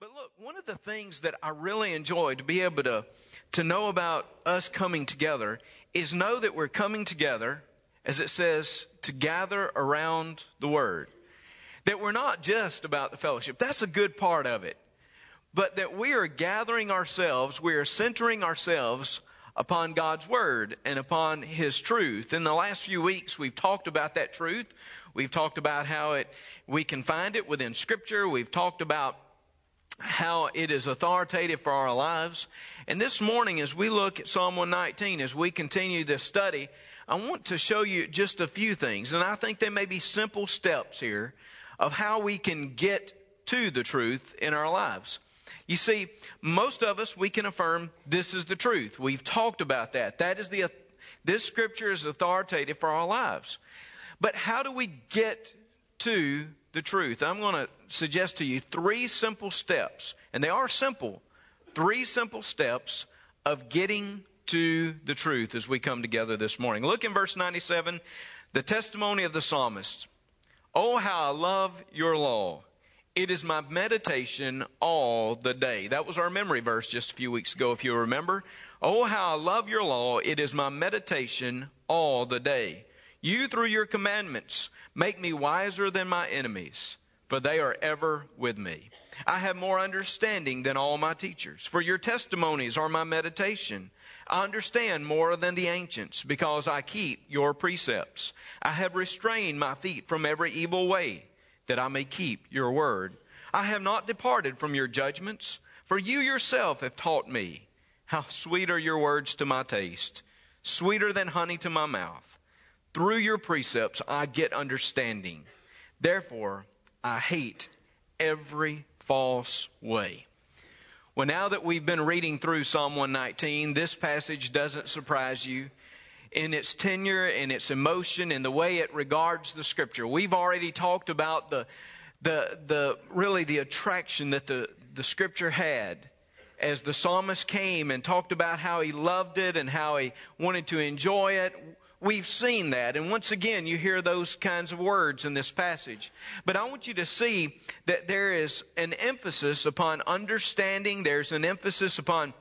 But look, one of the things that I really enjoy to be able to, to know about us coming together is know that we're coming together, as it says, to gather around the Word. That we're not just about the fellowship. That's a good part of it. But that we are gathering ourselves, we are centering ourselves upon God's Word and upon His truth. In the last few weeks, we've talked about that truth. We've talked about how it, we can find it within Scripture. We've talked about how it is authoritative for our lives. And this morning, as we look at Psalm 119, as we continue this study, I want to show you just a few things. And I think there may be simple steps here of how we can get to the truth in our lives. You see, most of us, we can affirm this is the truth. We've talked about that. That is the, this scripture is authoritative for our lives. But how do we get to the truth. I'm going to suggest to you three simple steps, and they are simple. Three simple steps of getting to the truth as we come together this morning. Look in verse 97, the testimony of the psalmist. Oh, how I love your law. It is my meditation all the day. That was our memory verse just a few weeks ago, if you remember. Oh, how I love your law. It is my meditation all the day. You, through your commandments, make me wiser than my enemies, for they are ever with me. I have more understanding than all my teachers, for your testimonies are my meditation. I understand more than the ancients, because I keep your precepts. I have restrained my feet from every evil way, that I may keep your word. I have not departed from your judgments, for you yourself have taught me. How sweet are your words to my taste, sweeter than honey to my mouth. Through your precepts, I get understanding. Therefore, I hate every false way. Well, now that we've been reading through Psalm 119, this passage doesn't surprise you in its tenure, in its emotion, in the way it regards the scripture. We've already talked about the, the, the really the attraction that the, the scripture had as the psalmist came and talked about how he loved it and how he wanted to enjoy it. We've seen that. And once again, you hear those kinds of words in this passage. But I want you to see that there is an emphasis upon understanding. There's an emphasis upon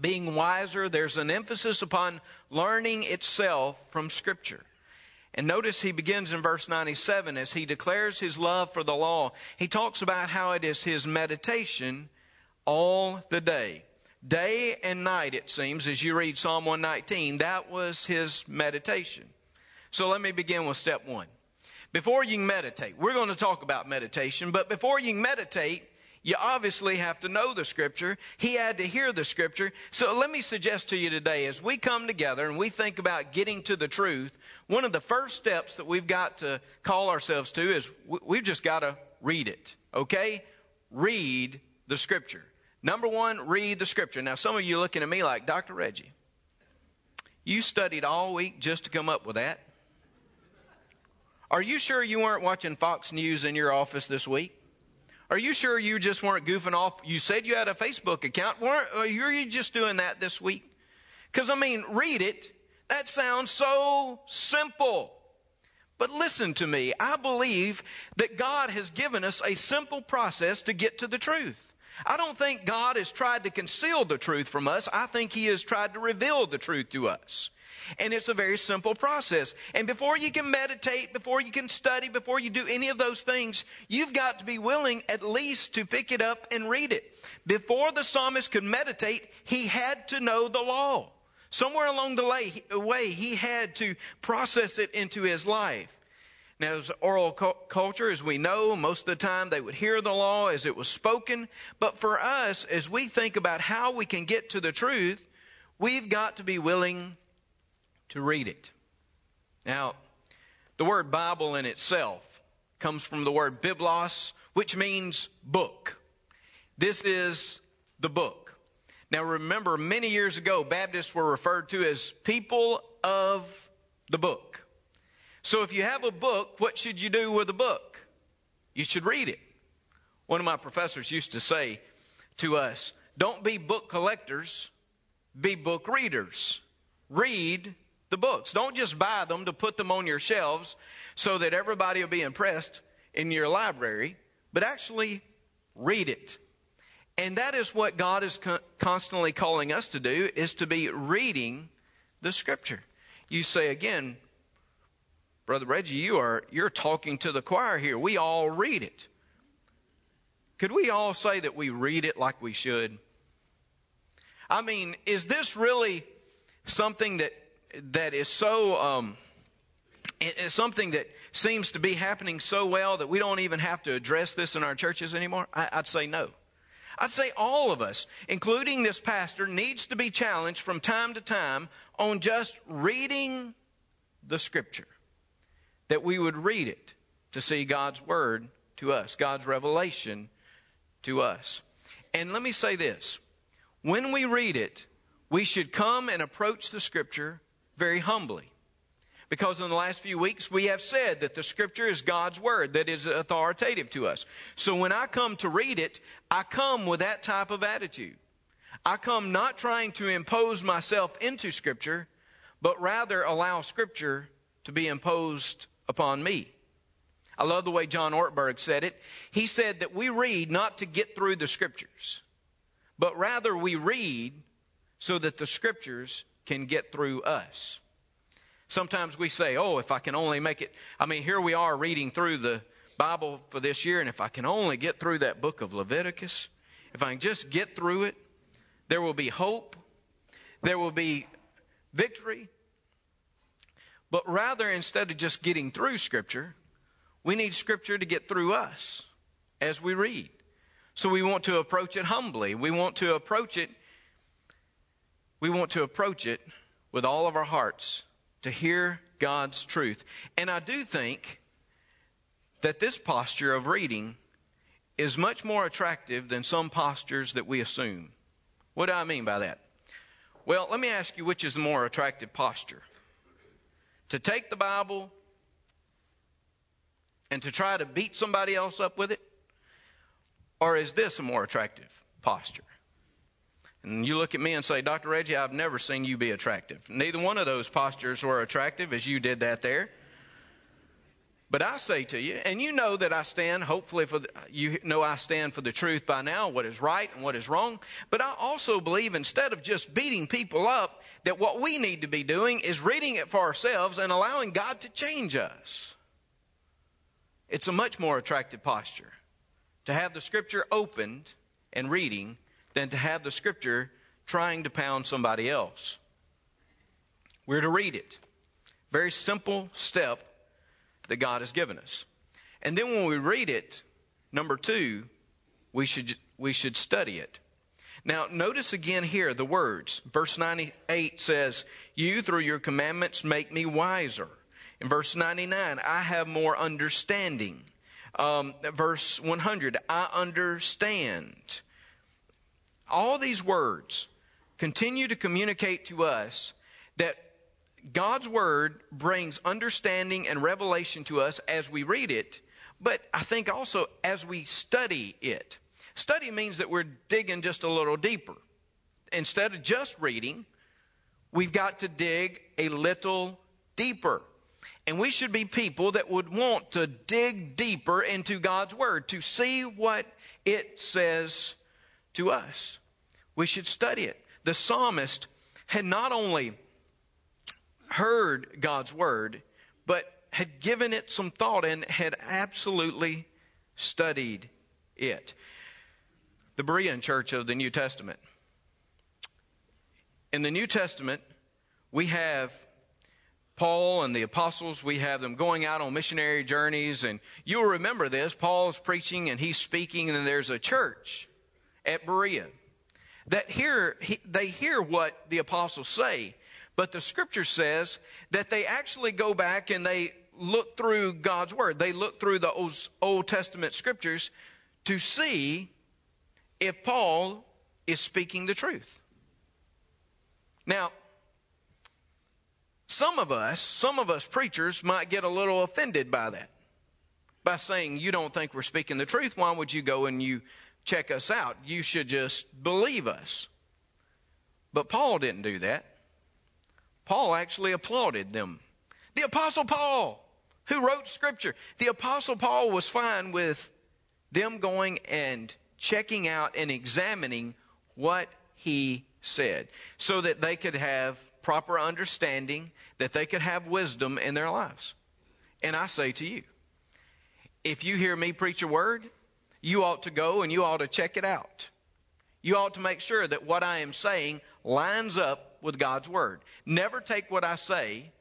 being wiser. There's an emphasis upon learning itself from Scripture. And notice he begins in verse 97 as he declares his love for the law. He talks about how it is his meditation all the day. Day and night, it seems, as you read Psalm 119, that was his meditation. So let me begin with step one. Before you meditate, we're going to talk about meditation, but before you meditate, you obviously have to know the scripture. He had to hear the scripture. So let me suggest to you today, as we come together and we think about getting to the truth, one of the first steps that we've got to call ourselves to is we've just got to read it. Okay? Read the scripture. Number one, read the scripture. Now, some of you looking at me like, Dr. Reggie, you studied all week just to come up with that? Are you sure you weren't watching Fox News in your office this week? Are you sure you just weren't goofing off? You said you had a Facebook account. Weren't, uh, are you just doing that this week? Because, I mean, read it. That sounds so simple. But listen to me. I believe that God has given us a simple process to get to the truth. I don't think God has tried to conceal the truth from us. I think He has tried to reveal the truth to us. And it's a very simple process. And before you can meditate, before you can study, before you do any of those things, you've got to be willing at least to pick it up and read it. Before the psalmist could meditate, he had to know the law. Somewhere along the way, he had to process it into his life. Now, as oral culture, as we know, most of the time they would hear the law as it was spoken. But for us, as we think about how we can get to the truth, we've got to be willing to read it. Now, the word Bible in itself comes from the word biblos, which means book. This is the book. Now, remember, many years ago, Baptists were referred to as people of the book. So if you have a book, what should you do with a book? You should read it. One of my professors used to say to us, don't be book collectors, be book readers. Read the books. Don't just buy them to put them on your shelves so that everybody will be impressed in your library, but actually read it. And that is what God is co- constantly calling us to do is to be reading the scripture. You say again, Brother Reggie, you are you're talking to the choir here. We all read it. Could we all say that we read it like we should? I mean, is this really something that that is so um, it's something that seems to be happening so well that we don't even have to address this in our churches anymore? I, I'd say no. I'd say all of us, including this pastor, needs to be challenged from time to time on just reading the scripture. That we would read it to see God's word to us, God's revelation to us. And let me say this when we read it, we should come and approach the scripture very humbly. Because in the last few weeks, we have said that the scripture is God's word that is authoritative to us. So when I come to read it, I come with that type of attitude. I come not trying to impose myself into scripture, but rather allow scripture to be imposed upon me. I love the way John Ortberg said it. He said that we read not to get through the scriptures, but rather we read so that the scriptures can get through us. Sometimes we say, oh, if I can only make it. I mean, here we are reading through the Bible for this year, and if I can only get through that book of Leviticus, if I can just get through it, there will be hope, there will be victory. But rather, instead of just getting through Scripture, we need Scripture to get through us as we read. So we want to approach it humbly. We want to approach it. We want to approach it with all of our hearts to hear God's truth. And I do think that this posture of reading is much more attractive than some postures that we assume. What do I mean by that? Well, let me ask you which is the more attractive posture? To take the Bible and to try to beat somebody else up with it? Or is this a more attractive posture? And you look at me and say, Dr. Reggie, I've never seen you be attractive. Neither one of those postures were attractive as you did that there. But I say to you, and you know that I stand, hopefully, for the, you know I stand for the truth by now, what is right and what is wrong. But I also believe instead of just beating people up, that what we need to be doing is reading it for ourselves and allowing God to change us. It's a much more attractive posture to have the scripture opened and reading than to have the scripture trying to pound somebody else. We're to read it. Very simple step that God has given us. And then when we read it, number two, we should, we should study it. Now, notice again here the words. Verse 98 says, You through your commandments make me wiser. In verse 99, I have more understanding. Um, verse 100, I understand all these words continue to communicate to us that God's word brings understanding and revelation to us as we read it, but I think also as we study it. Study means that we're digging just a little deeper. Instead of just reading, we've got to dig a little deeper. And we should be people that would want to dig deeper into God's Word to see what it says to us. We should study it. The psalmist had not only heard God's word, but had given it some thought and had absolutely studied it. The Berean church of the New Testament. In the New Testament, we have Paul and the apostles, we have them going out on missionary journeys, and you'll remember this. Paul's preaching and he's speaking, and there's a church at Berea that hear, they hear what the apostles say, but the scripture says that they actually go back and they look through God's word. They look through the Old Testament scriptures to see if Paul is speaking the truth. Now, some of us, some of us preachers might get a little offended by that. By saying, you don't think we're speaking the truth, why would you go and you check us out. You should just believe us. But Paul didn't do that. Paul actually applauded them. The Apostle Paul, who wrote Scripture, the Apostle Paul was fine with them going and checking out and examining what he said so that they could have proper understanding, that they could have wisdom in their lives. And I say to you, if you hear me preach a word, you ought to go and you ought to check it out. You ought to make sure that what I am saying lines up with God's word. Never take what I say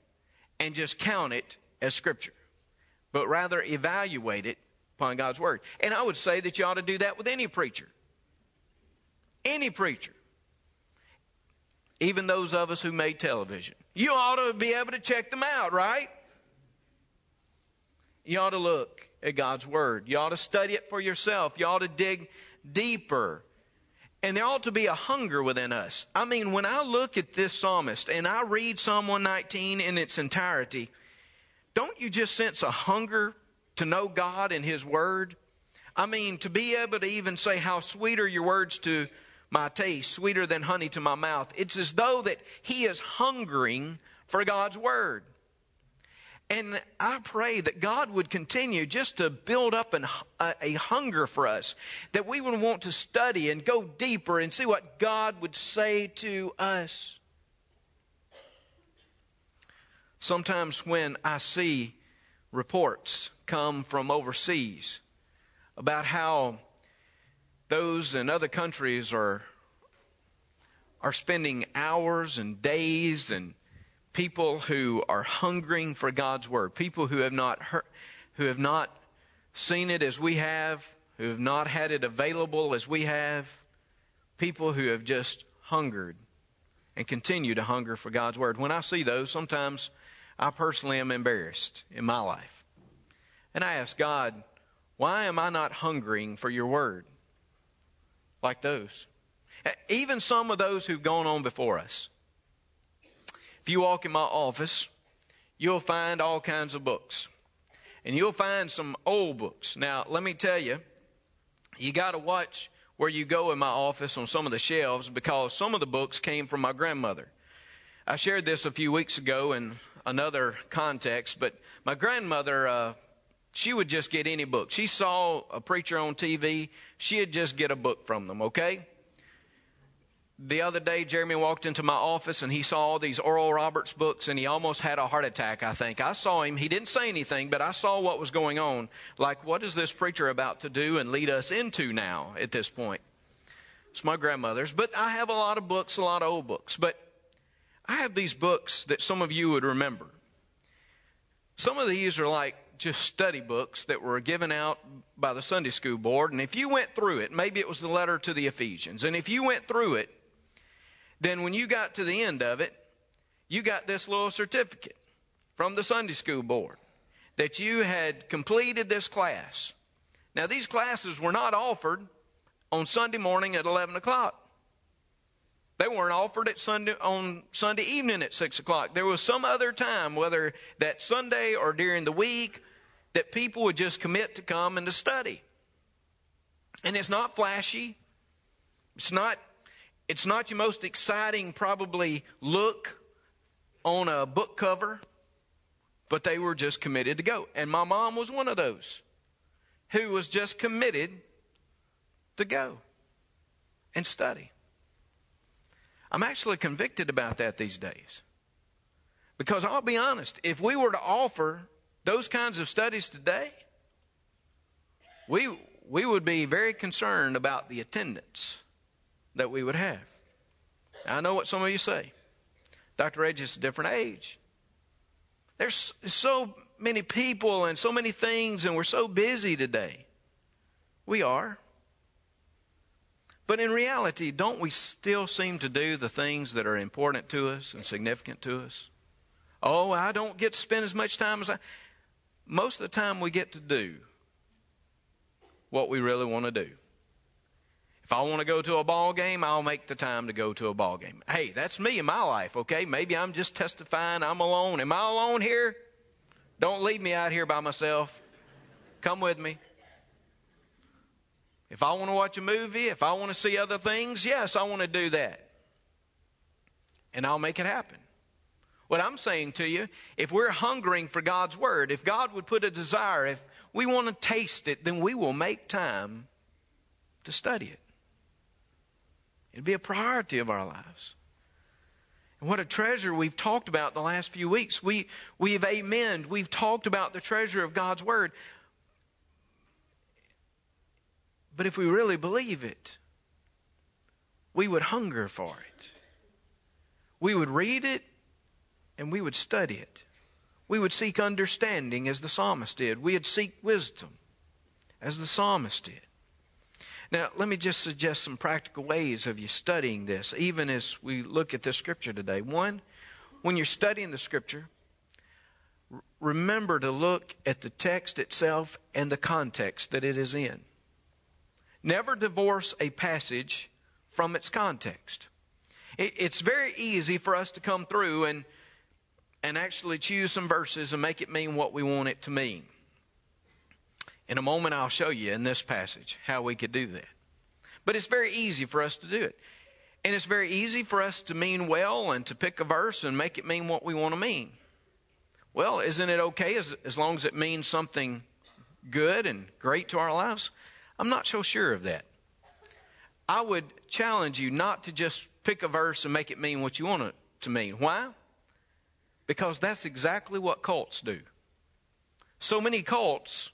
and just count it as scripture, but rather evaluate it upon God's word. And I would say that you ought to do that with any preacher. Any preacher. Even those of us who made television. You ought to be able to check them out, right? You ought to look at God's Word. You ought to study it for yourself. You ought to dig deeper. And there ought to be a hunger within us. I mean, when I look at this psalmist and I read Psalm 119 in its entirety, don't you just sense a hunger to know God and His Word? I mean, to be able to even say, How sweet are your words to my taste, sweeter than honey to my mouth. It's as though that He is hungering for God's Word. And I pray that God would continue just to build up an, a, a, hunger for us, that we would want to study and go deeper and see what God would say to us. Sometimes when I see reports come from overseas about how those in other countries are, are spending hours and days and people who are hungering for God's word, people who have not heard, who have not seen it as we have, who have not had it available as we have, people who have just hungered and continue to hunger for God's word. When I see those, sometimes I personally am embarrassed in my life. And I ask God, why am I not hungering for your word like those? Even some of those who've gone on before us. If you walk in my office, you'll find all kinds of books. And you'll find some old books. Now, let me tell you, you got to watch where you go in my office on some of the shelves because some of the books came from my grandmother. I shared this a few weeks ago in another context, but my grandmother, uh, she would just get any book. She saw a preacher on TV, she'd just get a book from them, okay? The other day, Jeremy walked into my office and he saw all these Oral Roberts books and he almost had a heart attack, I think. I saw him. He didn't say anything, but I saw what was going on. Like, what is this preacher about to do and lead us into now at this point? It's my grandmother's. But I have a lot of books, a lot of old books. But I have these books that some of you would remember. Some of these are like just study books that were given out by the Sunday school board. And if you went through it, maybe it was the letter to the Ephesians. And if you went through it, then when you got to the end of it, you got this little certificate from the Sunday school board that you had completed this class. Now, these classes were not offered on Sunday morning at 11 o'clock. They weren't offered at Sunday on Sunday evening at six o'clock. There was some other time, whether that Sunday or during the week, that people would just commit to come and to study. And it's not flashy. It's not it's not your most exciting, probably, look on a book cover, but they were just committed to go. And my mom was one of those who was just committed to go and study. I'm actually convicted about that these days. Because I'll be honest, if we were to offer those kinds of studies today, we, we would be very concerned about the attendance that we would have. I know what some of you say. Dr. Edge is a different age. There's so many people and so many things, and we're so busy today. We are. But in reality, don't we still seem to do the things that are important to us and significant to us? Oh, I don't get to spend as much time as I. Most of the time, we get to do what we really want to do. If I want to go to a ball game, I'll make the time to go to a ball game. Hey, that's me in my life, okay? Maybe I'm just testifying I'm alone. Am I alone here? Don't leave me out here by myself. Come with me. If I want to watch a movie, if I want to see other things, yes, I want to do that. And I'll make it happen. What I'm saying to you, if we're hungering for God's Word, if God would put a desire, if we want to taste it, then we will make time to study it. It'd be a priority of our lives. And what a treasure we've talked about the last few weeks. We, we've amened, we've talked about the treasure of God's Word. But if we really believe it, we would hunger for it. We would read it and we would study it. We would seek understanding as the psalmist did. We would seek wisdom as the psalmist did. Now, let me just suggest some practical ways of you studying this, even as we look at this scripture today. One, when you're studying the scripture, remember to look at the text itself and the context that it is in. Never divorce a passage from its context. It's very easy for us to come through and, and actually choose some verses and make it mean what we want it to mean. In a moment, I'll show you in this passage how we could do that. But it's very easy for us to do it. And it's very easy for us to mean well and to pick a verse and make it mean what we want to mean. Well, isn't it okay as, as long as it means something good and great to our lives? I'm not so sure of that. I would challenge you not to just pick a verse and make it mean what you want it to mean. Why? Because that's exactly what cults do. So many cults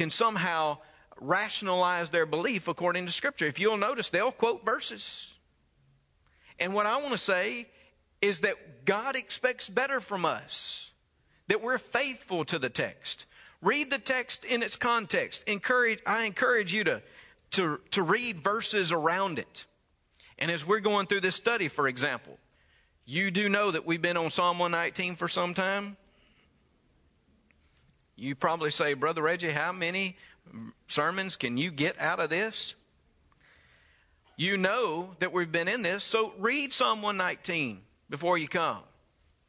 can somehow rationalize their belief according to Scripture. If you'll notice, they'll quote verses. And what I want to say is that God expects better from us, that we're faithful to the text. Read the text in its context. Encourage, I encourage you to, to, to read verses around it. And as we're going through this study, for example, you do know that we've been on Psalm 119 for some time. You probably say, Brother Reggie, how many sermons can you get out of this? You know that we've been in this, so read Psalm 119 before you come.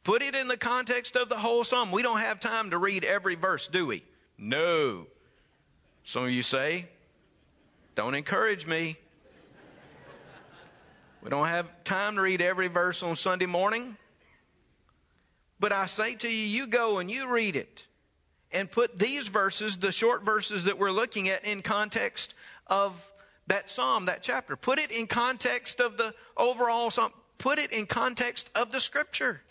Put it in the context of the whole psalm. We don't have time to read every verse, do we? No. Some of you say, don't encourage me. We don't have time to read every verse on Sunday morning. But I say to you, you go and you read it and put these verses, the short verses that we're looking at, in context of that psalm, that chapter. Put it in context of the overall psalm. Put it in context of the scripture.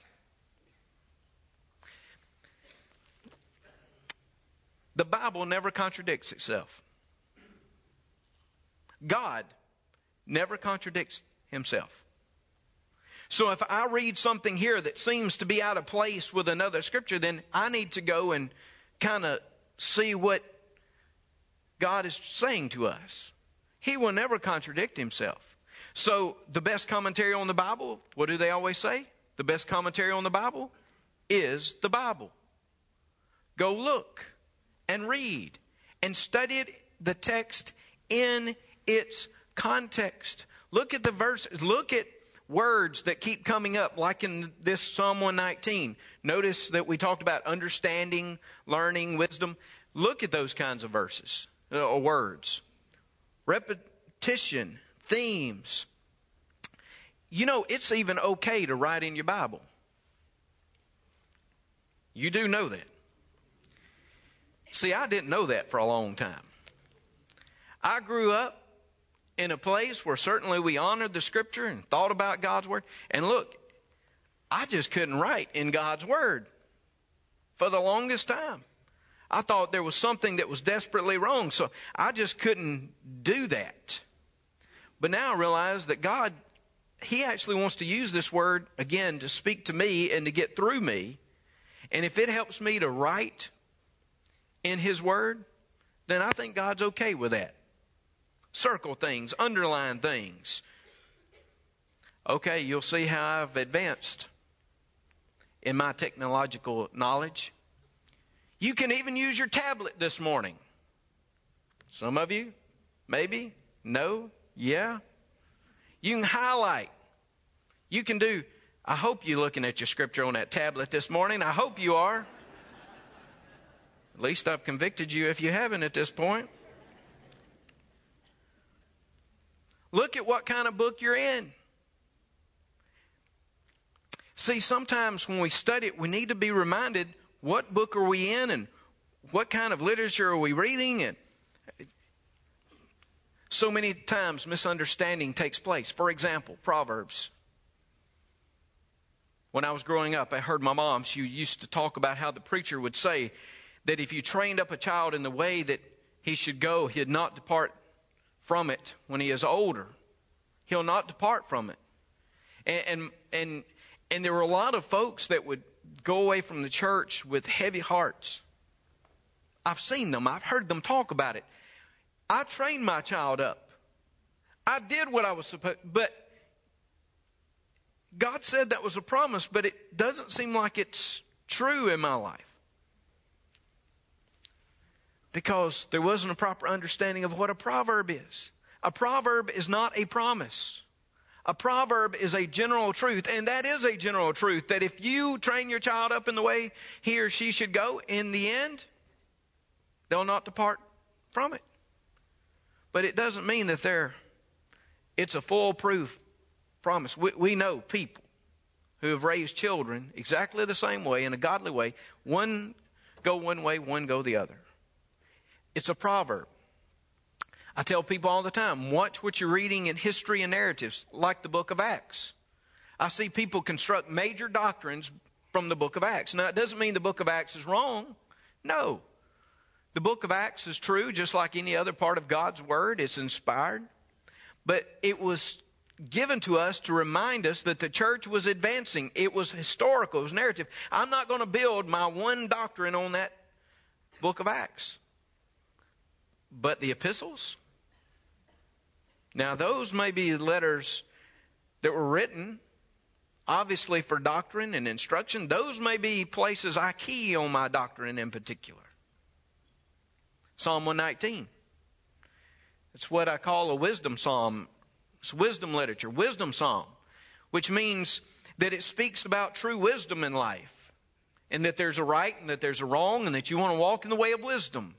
The Bible never contradicts itself. God never contradicts himself. So if I read something here that seems to be out of place with another scripture, then I need to go and kind of see what God is saying to us. He will never contradict himself. So, the best commentary on the Bible, what do they always say? The best commentary on the Bible is the Bible. Go look and read and study the text in its context. Look at the verses. Look at words that keep coming up, like in this Psalm 119. Notice that we talked about understanding, learning, wisdom. Look at those kinds of verses uh, or words. Repetition, themes. You know, it's even okay to write in your Bible. You do know that. See, I didn't know that for a long time. I grew up in a place where certainly we honored the scripture and thought about God's word. And look, I just couldn't write in God's word for the longest time. I thought there was something that was desperately wrong, so I just couldn't do that. But now I realize that God, He actually wants to use this word again to speak to me and to get through me. And if it helps me to write in His word, then I think God's okay with that circle things, underline things. Okay, you'll see how I've advanced in my technological knowledge. You can even use your tablet this morning. Some of you, maybe, no, yeah. You can highlight. You can do, I hope you're looking at your scripture on that tablet this morning. I hope you are. At least I've convicted you if you haven't at this point. Look at what kind of book you're in. See, sometimes when we study it, we need to be reminded what book are we in and what kind of literature are we reading and So many times misunderstanding takes place. For example, Proverbs. When I was growing up, I heard my mom, she used to talk about how the preacher would say that if you trained up a child in the way that he should go, he'd not depart from it when he is older. He'll not depart from it. And, and, and, and there were a lot of folks that would go away from the church with heavy hearts. I've seen them, I've heard them talk about it. I trained my child up. I did what I was supposed but God said that was a promise, but it doesn't seem like it's true in my life. Because there wasn't a proper understanding of what a proverb is. A proverb is not a promise. A proverb is a general truth, and that is a general truth that if you train your child up in the way he or she should go, in the end, they'll not depart from it. But it doesn't mean that they're, it's a foolproof promise. We, we know people who have raised children exactly the same way, in a godly way. One go one way, one go the other. It's a proverb. I tell people all the time watch what you're reading in history and narratives, like the book of Acts. I see people construct major doctrines from the book of Acts. Now, it doesn't mean the book of Acts is wrong. No. The book of Acts is true, just like any other part of God's Word. It's inspired. But it was given to us to remind us that the church was advancing. It was historical, it was narrative. I'm not going to build my one doctrine on that book of Acts. But the epistles? Now, those may be letters that were written, obviously, for doctrine and instruction. Those may be places I key on my doctrine in particular. Psalm 119. It's what I call a wisdom psalm. It's wisdom literature, wisdom psalm, which means that it speaks about true wisdom in life and that there's a right and that there's a wrong and that you want to walk in the way of wisdom.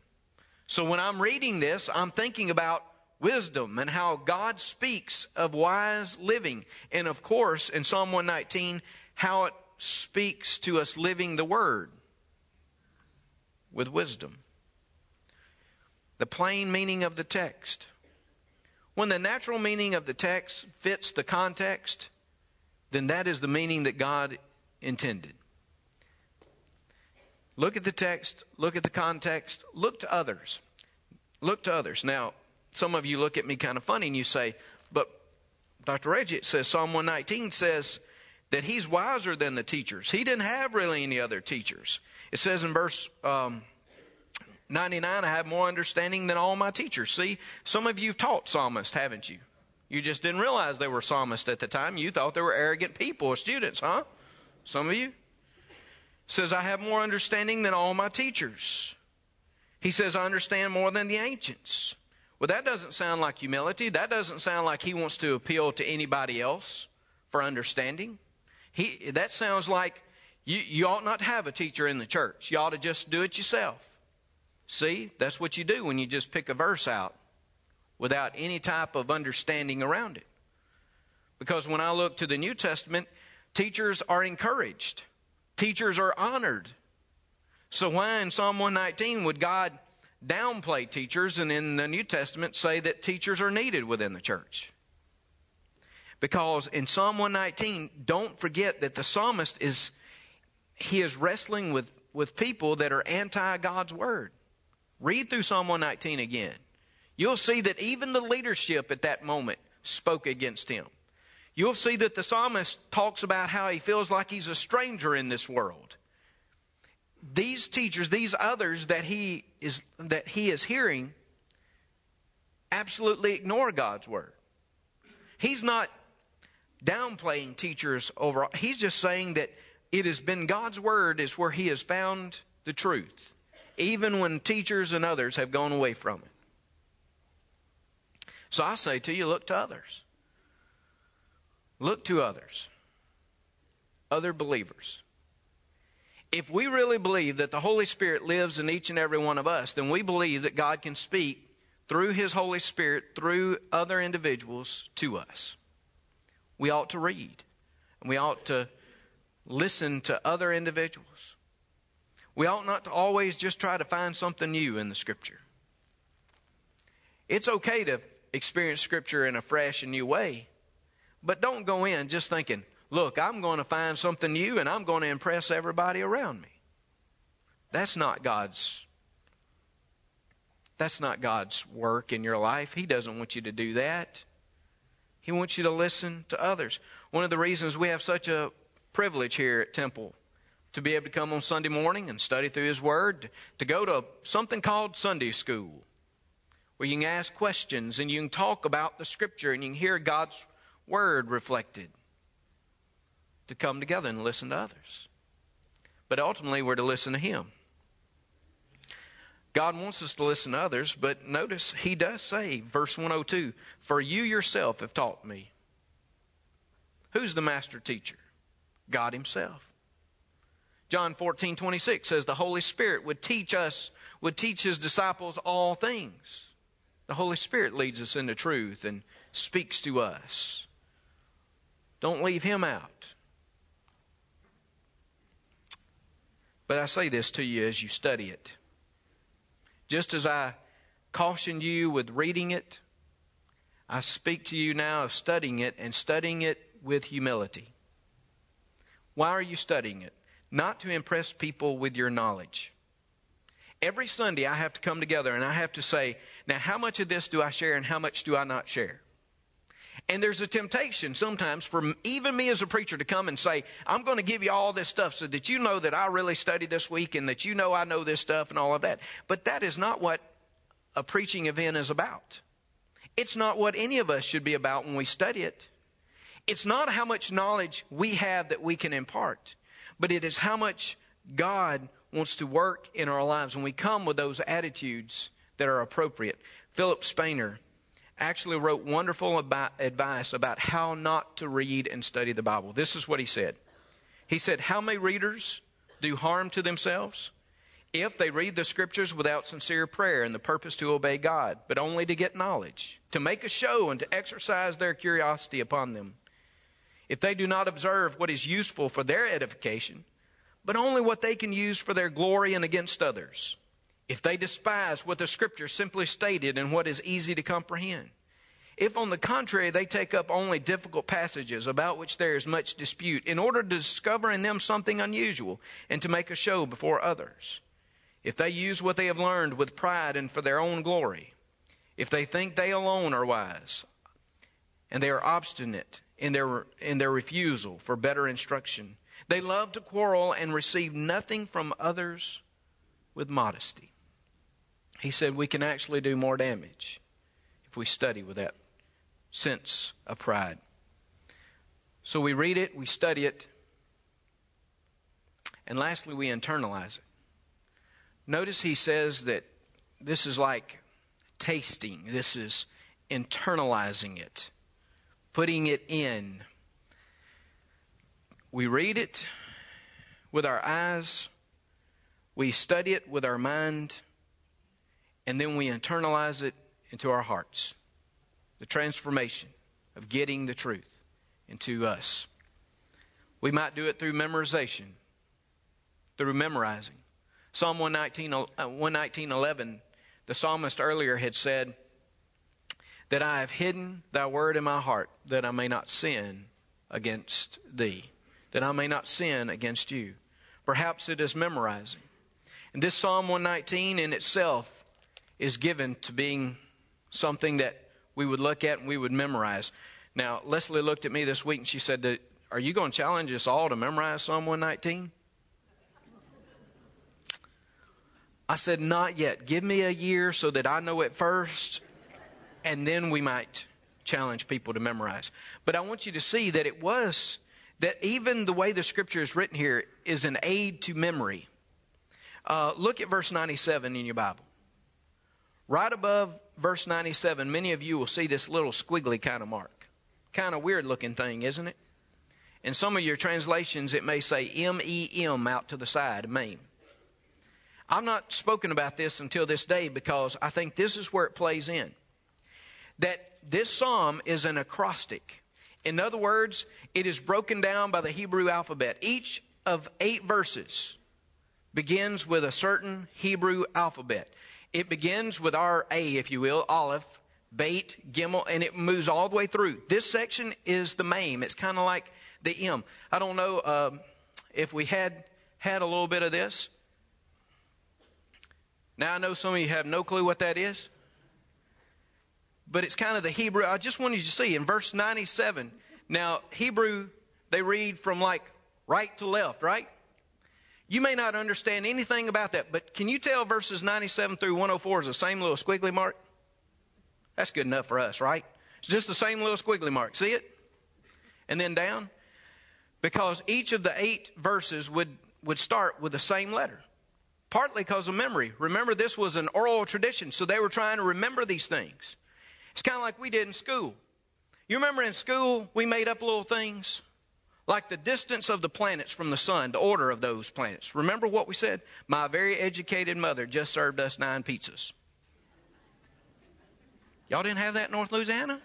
So when I'm reading this, I'm thinking about wisdom and how God speaks of wise living. And of course, in Psalm 119, how it speaks to us living the Word with wisdom the plain meaning of the text. When the natural meaning of the text fits the context, then that is the meaning that God intended. Look at the text, look at the context, look to others. Look to others. Now, some of you look at me kind of funny and you say, but Dr. Reggie, it says Psalm 119 says that he's wiser than the teachers. He didn't have really any other teachers. It says in verse um, 99, I have more understanding than all my teachers. See, some of you have taught psalmists, haven't you? You just didn't realize they were psalmists at the time. You thought they were arrogant people, students, huh? Some of you. Says, I have more understanding than all my teachers. He says, I understand more than the ancients. Well, that doesn't sound like humility. That doesn't sound like he wants to appeal to anybody else for understanding. He, that sounds like you, you ought not to have a teacher in the church. You ought to just do it yourself. See, that's what you do when you just pick a verse out without any type of understanding around it. Because when I look to the New Testament, teachers are encouraged, teachers are honored. So, why in Psalm 119 would God downplay teachers and in the New Testament say that teachers are needed within the church? Because in Psalm 119, don't forget that the psalmist is he is wrestling with, with people that are anti God's word. Read through Psalm 119 again. You'll see that even the leadership at that moment spoke against him. You'll see that the psalmist talks about how he feels like he's a stranger in this world. These teachers, these others that he is that he is hearing absolutely ignore God's word. He's not downplaying teachers overall. He's just saying that it has been God's word is where he has found the truth even when teachers and others have gone away from it. So I say to you, look to others. Look to others, other believers. If we really believe that the Holy Spirit lives in each and every one of us, then we believe that God can speak through His Holy Spirit, through other individuals to us. We ought to read, and we ought to listen to other individuals. We ought not to always just try to find something new in the Scripture. It's okay to experience Scripture in a fresh and new way. But don't go in just thinking, look, I'm going to find something new and I'm going to impress everybody around me. That's not God's that's not God's work in your life. He doesn't want you to do that. He wants you to listen to others. One of the reasons we have such a privilege here at Temple to be able to come on Sunday morning and study through His Word, to go to something called Sunday School, where you can ask questions and you can talk about the Scripture and you can hear God's Word reflected, to come together and listen to others. But ultimately, we're to listen to Him. God wants us to listen to others, but notice He does say, verse 102, For you yourself have taught me. Who's the master teacher? God Himself. John 14, 26 says the Holy Spirit would teach us, would teach His disciples all things. The Holy Spirit leads us into truth and speaks to us. Don't leave Him out. But I say this to you as you study it. Just as I cautioned you with reading it, I speak to you now of studying it and studying it with humility. Why are you studying it? Not to impress people with your knowledge. Every Sunday, I have to come together and I have to say, now, how much of this do I share and how much do I not share? And there's a temptation sometimes for even me as a preacher to come and say, I'm going to give you all this stuff so that you know that I really studied this week and that you know I know this stuff and all of that. But that is not what a preaching event is about. It's not what any of us should be about when we study it. It's not how much knowledge we have that we can impart, but it is how much God wants to work in our lives when we come with those attitudes that are appropriate. Philip Spener actually wrote wonderful about advice about how not to read and study the Bible. This is what he said. He said, How may readers do harm to themselves? If they read the scriptures without sincere prayer and the purpose to obey God, but only to get knowledge, to make a show and to exercise their curiosity upon them. If they do not observe what is useful for their edification, but only what they can use for their glory and against others if they despise what the scripture simply stated and what is easy to comprehend, if on the contrary they take up only difficult passages about which there is much dispute in order to discover in them something unusual and to make a show before others, if they use what they have learned with pride and for their own glory, if they think they alone are wise, and they are obstinate in their, in their refusal for better instruction, they love to quarrel and receive nothing from others with modesty. He said we can actually do more damage if we study with that sense of pride. So we read it, we study it, and lastly, we internalize it. Notice he says that this is like tasting, this is internalizing it, putting it in. We read it with our eyes, we study it with our mind and then we internalize it into our hearts. The transformation of getting the truth into us. We might do it through memorization, through memorizing. Psalm 119, uh, 119 11, the psalmist earlier had said, That I have hidden thy word in my heart, that I may not sin against thee, that I may not sin against you. Perhaps it is memorizing. And this Psalm 119 in itself is given to being something that we would look at and we would memorize. Now, Leslie looked at me this week and she said, Are you going to challenge us all to memorize Psalm 119? I said, Not yet. Give me a year so that I know it first, and then we might challenge people to memorize. But I want you to see that it was, that even the way the scripture is written here is an aid to memory. Uh, look at verse 97 in your Bible. Right above verse 97, many of you will see this little squiggly kind of mark. Kind of weird looking thing, isn't it? In some of your translations, it may say M E M out to the side, MAME. I've not spoken about this until this day because I think this is where it plays in. That this psalm is an acrostic. In other words, it is broken down by the Hebrew alphabet. Each of eight verses begins with a certain Hebrew alphabet. It begins with our A, if you will, Aleph, Beit, Gimel, and it moves all the way through. This section is the main. It's kind of like the M. I don't know uh, if we had had a little bit of this. Now I know some of you have no clue what that is, but it's kind of the Hebrew. I just wanted you to see in verse 97. Now Hebrew, they read from like right to left, right? You may not understand anything about that, but can you tell verses 97 through 104 is the same little squiggly mark? That's good enough for us, right? It's just the same little squiggly mark. See it? And then down. Because each of the eight verses would, would start with the same letter. Partly because of memory. Remember, this was an oral tradition, so they were trying to remember these things. It's kind of like we did in school. You remember in school, we made up little things? Like the distance of the planets from the sun, the order of those planets. Remember what we said? My very educated mother just served us nine pizzas. Y'all didn't have that in North Louisiana?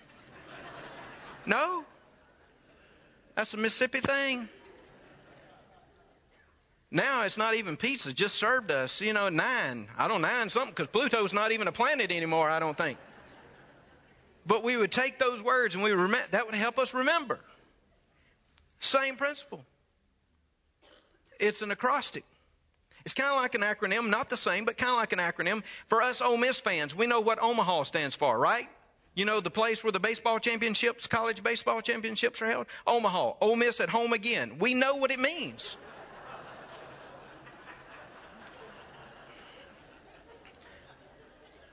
No? That's a Mississippi thing. Now it's not even pizza, just served us, you know, nine. I don't nine something because Pluto's not even a planet anymore, I don't think. But we would take those words and we would remember, that would help us remember. Same principle. It's an acrostic. It's kind of like an acronym, not the same, but kind of like an acronym. For us Ole Miss fans, we know what Omaha stands for, right? You know the place where the baseball championships, college baseball championships are held? Omaha. Ole Miss at home again. We know what it means.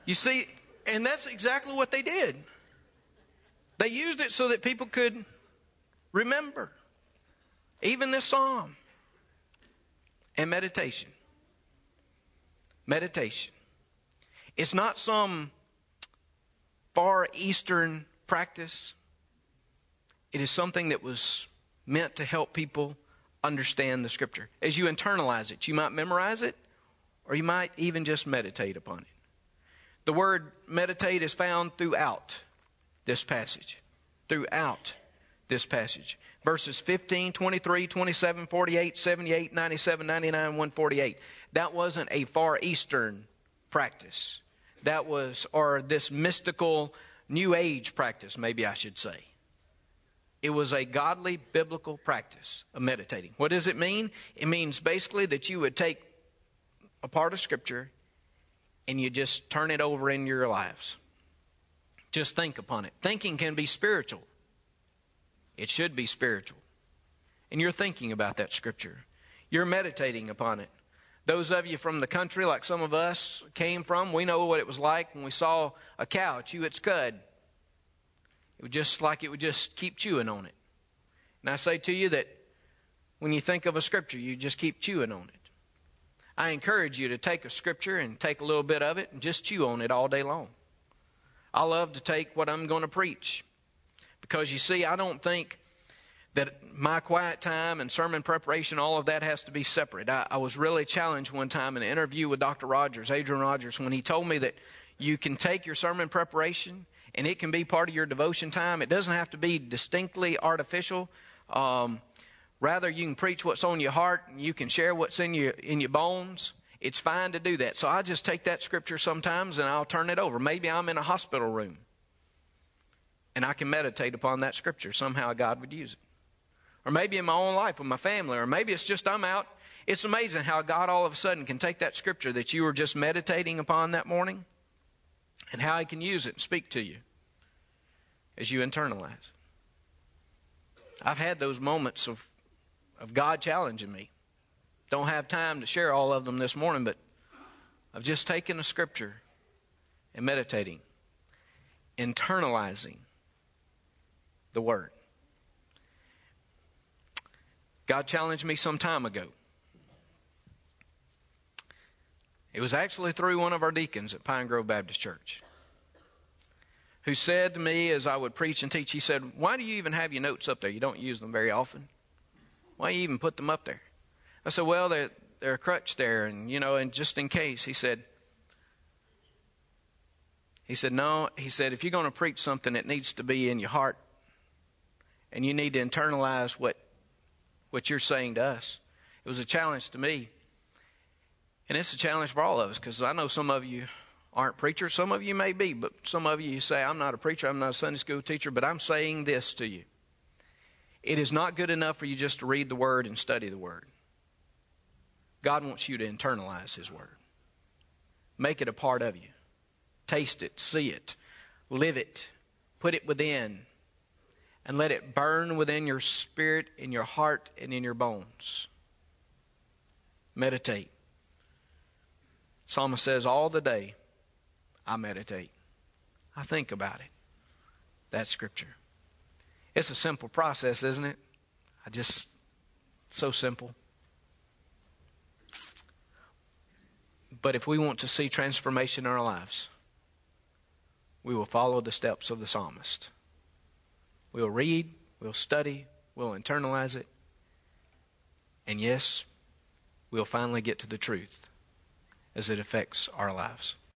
You see, and that's exactly what they did. They used it so that people could remember. Even this psalm. And meditation meditation. It's not some far eastern practice. It is something that was meant to help people understand the scripture. As you internalize it, you might memorize it or you might even just meditate upon it. The word meditate is found throughout this passage. Throughout this passage. Verses 15, 23, 27, 48, 78, 97, 99, 148 that wasn't a Far Eastern practice. That was, or this mystical New Age practice, maybe I should say. It was a godly biblical practice of meditating. What does it mean? It means basically that you would take a part of Scripture and you just turn it over in your lives. Just think upon it. Thinking can be spiritual, it should be spiritual. And you're thinking about that Scripture, you're meditating upon it. Those of you from the country, like some of us came from, we know what it was like when we saw a cow chew its cud. It was just like it would just keep chewing on it. And I say to you that when you think of a scripture, you just keep chewing on it. I encourage you to take a scripture and take a little bit of it and just chew on it all day long. I love to take what I'm going to preach because you see, I don't think that my quiet time and sermon preparation, all of that has to be separate. I, I, was really challenged one time in an interview with Dr. Rogers, Adrian Rogers, when he told me that you can take your sermon preparation and it can be part of your devotion time. It doesn't have to be distinctly artificial. Um, rather, you can preach what's on your heart and you can share what's in your in your bones. It's fine to do that. So I just take that scripture sometimes and I'll turn it over. Maybe I'm in a hospital room and I can meditate upon that scripture. Somehow God would use it or maybe in my own life with my family, or maybe it's just I'm out. It's amazing how God all of a sudden can take that scripture that you were just meditating upon that morning and how He can use it and speak to you as you internalize. I've had those moments of, of God challenging me. Don't have time to share all of them this morning, but I've just taken a scripture and meditating, internalizing the Word. God challenged me some time ago. It was actually through one of our deacons at Pine Grove Baptist Church who said to me as I would preach and teach, he said, Why do you even have your notes up there? You don't use them very often. Why do you even put them up there? I said, Well, they're, they're a crutch there, and you know, and just in case. He said, He said, No, he said, if you're going to preach something, it needs to be in your heart. And you need to internalize what what you're saying to us. It was a challenge to me. And it's a challenge for all of us because I know some of you aren't preachers. Some of you may be, but some of you, you say, I'm not a preacher, I'm not a Sunday school teacher, but I'm saying this to you. It is not good enough for you just to read the Word and study the Word. God wants you to internalize His Word, make it a part of you. Taste it, see it, live it, put it within, and let it burn within your spirit, in your heart, and in your bones. Meditate. Psalmist says, All the day I meditate. I think about it. That's Scripture. It's a simple process, isn't it? I just, so simple. But if we want to see transformation in our lives, we will follow the steps of the psalmist. We'll read, we'll study, we'll internalize it, and yes, we'll finally get to the truth as it affects our lives.